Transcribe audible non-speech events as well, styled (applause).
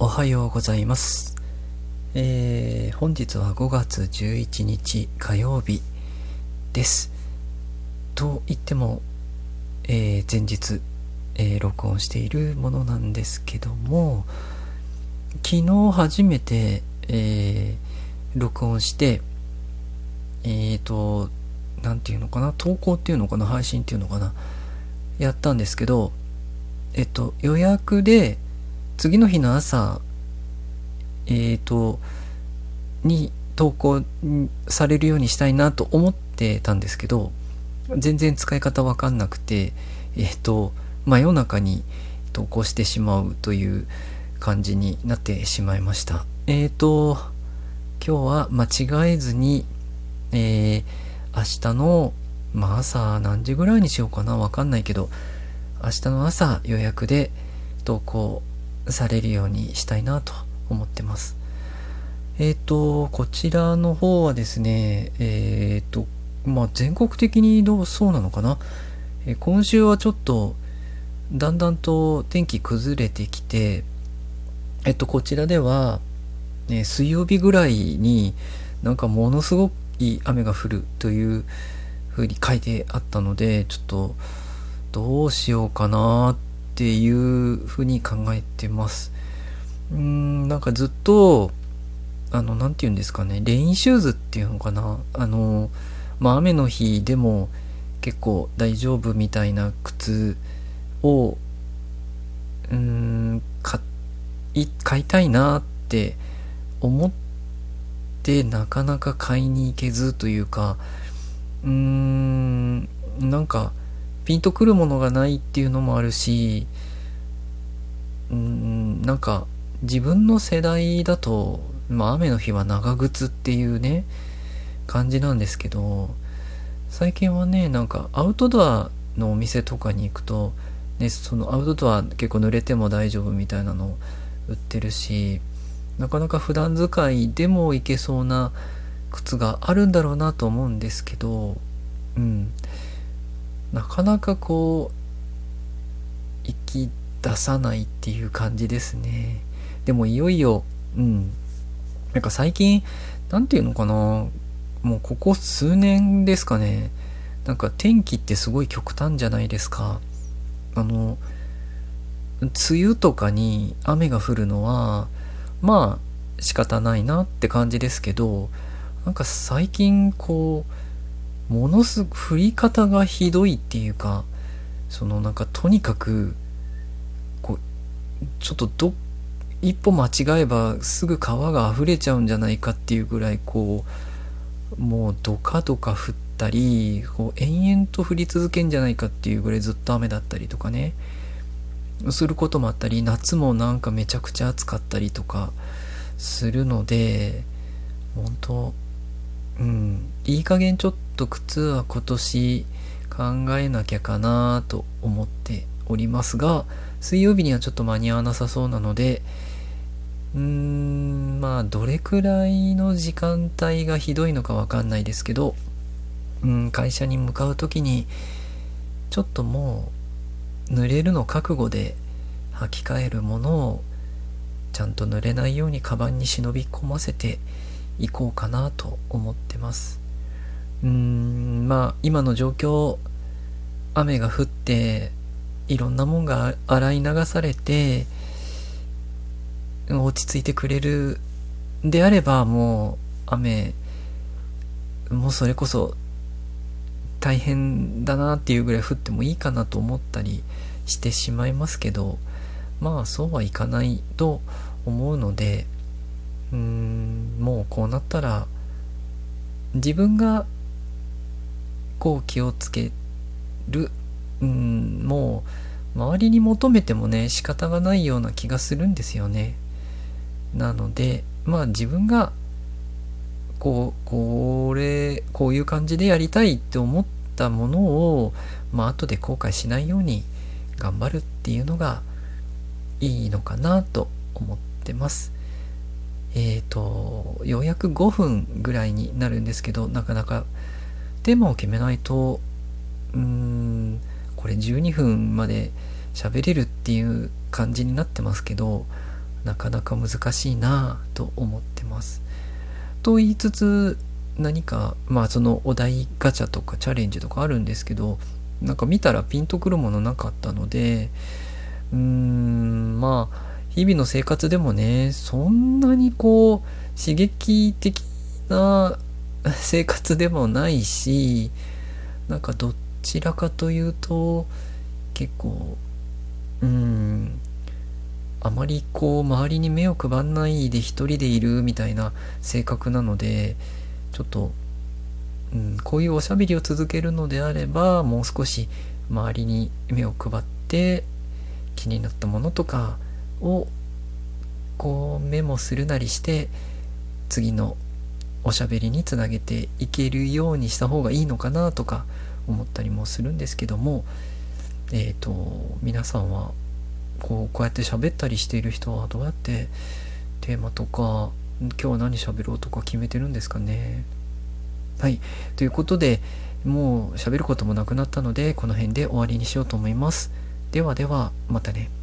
おはようございます。えー、本日は5月11日火曜日です。と言っても、えー前日、えー録音しているものなんですけども、昨日初めて、えー録音して、えーと、なんていうのかな、投稿っていうのかな、配信っていうのかな、やったんですけど、えっと、予約で、次の日の朝、えっ、と、に投稿されるようにしたいなと思ってたんですけど、全然使い方わかんなくて、えっ、と、真夜中に投稿してしまうという感じになってしまいました。えっ、と、今日は間違えずに、えー明日の、まあ朝何時ぐらいにしようかなわかんないけど、明日の朝予約で投稿されるようにしたいなと思ってます。えっ、と、こちらの方はですね、えっ、と、まあ全国的にどうそうなのかな、えー今週はちょっとだんだんと天気崩れてきて、えっと、こちらでは、ね、水曜日ぐらいになんかものすごい雨が降るというふうに書いてあったので、ちょっとどうしようかなっていうふうに考えてます。うーん、なんかずっと、あの、なんて言うんですかね、レインシューズっていうのかな。あの、まあ雨の日でも結構大丈夫みたいな靴を、うーん、買い、買いたいなって思ってなかなか買いに行けずというか、うーん、なんか、ピンとくるものがないっていうのもあるし、うん、なんか、自分の世代だと、まあ雨の日は長靴っていうね、感じなんですけど、最近はね、なんかアウトドアのお店とかに行くと、ね、そのアウトドア結構濡れても大丈夫みたいなの売ってるし、なかなか普段使いでもいけそうな靴があるんだろうなと思うんですけど、うん。なかなかこう、行き出さないっていう感じですね。でもいよいよ、うん。なんか最近、なんていうのかな、もうここ数年ですかね、なんか天気ってすごい極端じゃないですか。あの、梅雨とかに雨が降るのは、まあ仕方ないなって感じですけど、なんか最近こう、ものすごく降り方がひどいっていうか、そのなんかとにかく、こう、ちょっとど、一歩間違えばすぐ川が溢れちゃうんじゃないかっていうぐらいこう、もうドカドカ降ったり、こう延々と降り続けんじゃないかっていうぐらいずっと雨だったりとかね、することもあったり、夏もなんかめちゃくちゃ暑かったりとかするので、本当うん、いい加減ちょっとと靴は今年考えなきゃかなと思っておりますが、水曜日にはちょっと間に合わなさそうなので、うーん、まあ、どれくらいの時間帯がひどいのかわかんないですけど、うん、会社に向かうときに、ちょっともう、濡れるの覚悟で履き替えるものを、ちゃんと濡れないようにカバンに忍び込ませていこうかなと思ってます。うーん、まあ、今の状況、雨が降って、いろんなもんが洗い流されて、落ち着いてくれるであればもう雨もうそれこそ大変だなっていうぐらい降ってもいいかなと思ったりしてしまいますけどまあそうはいかないと思うのでうーんもうこうなったら自分がこう気をつける。うんもう周りに求めてもね仕方がないような気がするんですよね。なのでまあ自分がこうこれこういう感じでやりたいって思ったものをまあ後で後悔しないように頑張るっていうのがいいのかなと思ってます。えっ、とようやく5分ぐらいになるんですけどなかなかテーマを決めないとうんこれ12分まで喋れるっていう感じになってますけどなかなか難しいなと思ってます。と言いつつ何かまあそのお題ガチャとかチャレンジとかあるんですけどなんか見たらピンとくるものなかったのでうーんまあ日々の生活でもねそんなにこう刺激的な (laughs) 生活でもないしなんかどちらかというと結構うんあまりこう周りに目を配らないで一人でいるみたいな性格なのでちょっと、うん、こういうおしゃべりを続けるのであればもう少し周りに目を配って気になったものとかをこうメモするなりして次のおしゃべりにつなげていけるようにした方がいいのかなとか思ったりもするんですけどもえっ、と皆さんはこうこうやって喋ったりしている人はどうやってテーマとか今日は何喋ろうとか決めてるんですかね。はい。ということでもう喋ることもなくなったのでこの辺で終わりにしようと思います。ではではまたね。